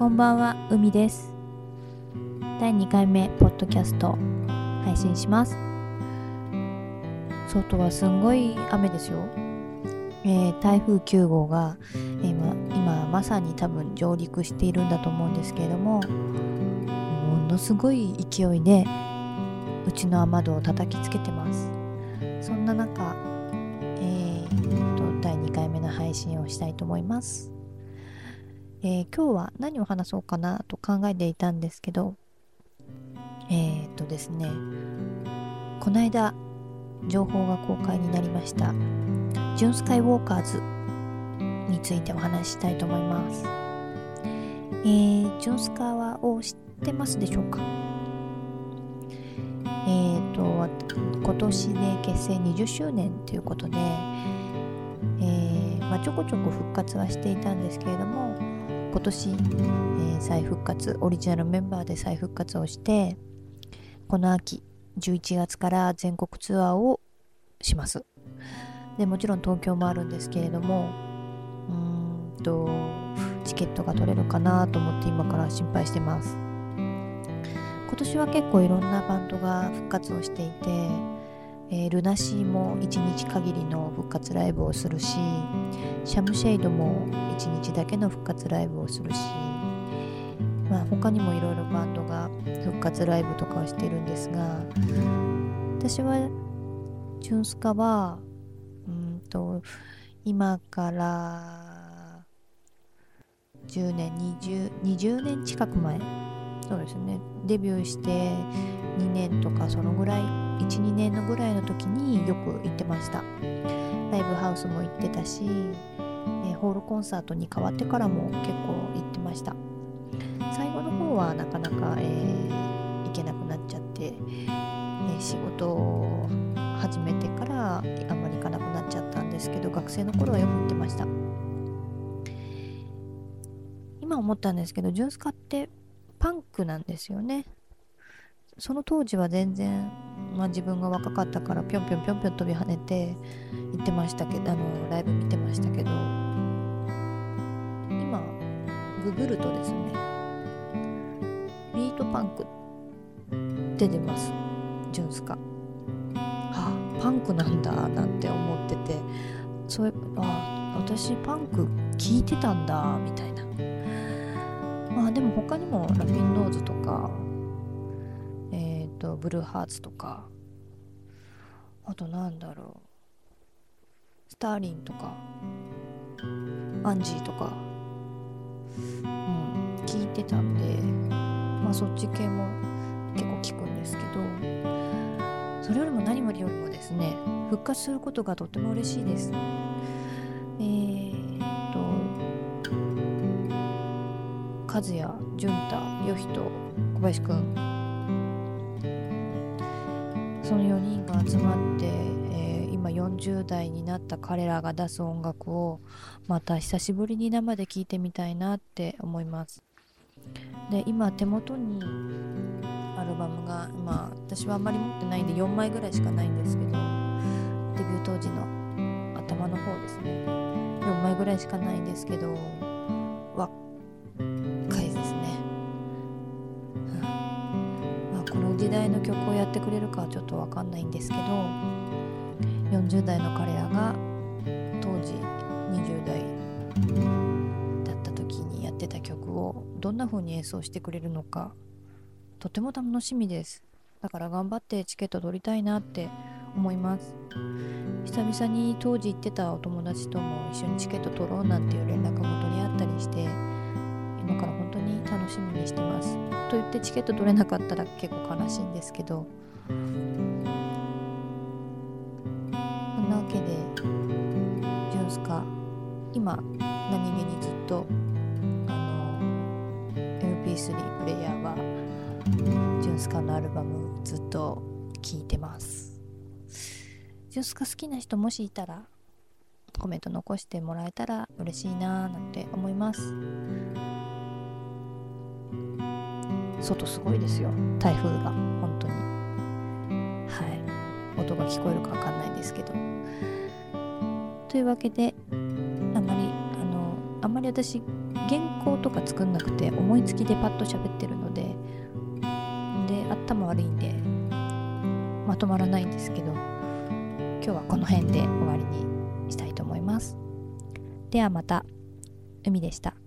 こんばんは、海です。第2回目、ポッドキャスト配信します。外はすんごい雨ですよ。えー台風9号が、えーま今まさに多分上陸しているんだと思うんですけれども、ものすごい勢いでうちの雨戸を叩きつけてます。そんな中、えーと第2回目の配信をしたいと思います。えー今日は何を話そうかなと考えていたんですけど、えーっとですね、この間、情報が公開になりました、ジュン・スカイウォーカーズについてお話ししたいと思います。えー、ジュンスカはを知ってますでしょうか？えっと、今年で結成20周年ということで、えーまあ、ちょこちょこ復活はしていたんですけれども、今年、えー再復活オリジナルメンバーで再復活をしてこの秋11月から全国ツアーをします。でもちろん東京もあるんですけれどもうーんとチケットが取れるかなと思って今から心配してます。今年は結構いろんなバンドが復活をしていて、えールナシーも1日限りの復活ライブをするしシャムシェイドも1日だけの復活ライブをするし、まあ、他にもいろいろバンドが復活ライブとかをしてるんですが私はジュンスカはうんと今から10年 20, 20年近く前。そうですね。デビューして2年とかそのぐらい12年のぐらいの時によく行ってました。ライブハウスも行ってたし、えーホールコンサートに変わってからも結構行ってました。最後の方はなかなか、えー行けなくなっちゃって、えー仕事を始めてからあんまり行かなくなっちゃったんですけど学生の頃はよく行ってました。今思ったんですけどジュンスカってパンクなんですよね。その当時は全然、まあ、自分が若かったからぴょんぴょんぴょんぴょん飛び跳ねて行ってましたけどあのライブ見てましたけど今ググるとですねビートパンクって出ます。ジュンスカ。あパンクなんだなんて思ってて。そういうあ私パンク聞いてたんだみたいな。まあでも他にもラフィンノーズとか、とブルーハーツとか。あとなんだろう。スターリンとか。アンジーとか。うん聞いてたんで。まあそっち系も結構聞くんですけど。それよりも何よりもですね復活することがとっても嬉しいです。えー、っと。和也潤太よひと小林くん。その4人が集まって、えー今40代になった彼らが出す音楽をまた久しぶりに生で聴いてみたいなって思います。で今手元にアルバムが今私はあんまり持ってないんで4枚ぐらいしかないんですけどデビュー当時の頭の方ですね。4枚ぐらいしかないんですけど若いこの時代の曲をやってくれるかはちょっとわかんないんですけど40代の彼らが当時20代だった時にやってた曲をどんな風に演奏してくれるのかとても楽しみです。だから頑張ってチケット取りたいなって思います。久々に当時行ってたお友達とも一緒にチケット取ろうなんていう連絡元にあったりして今から本当に楽しみにしてます。と言ってチケット取れなかったら結構悲しいんですけど。そんなわけでジュンスカ今何気にずっとあの MP3 プレイヤーはジュンスカのアルバムずっと聴いてます。ジュンスカ好きな人もしいたらコメント残してもらえたら嬉しいなーなんて思います。外すごいですよ。台風が本当に。はい。音が聞こえるかわかんないんですけど。というわけであまりあのあまり私原稿とか作んなくて思いつきでパッと喋ってるのでで頭悪いんでまとまらないんですけど今日はこの辺で終わりにしたいと思います。ではまた。海でした。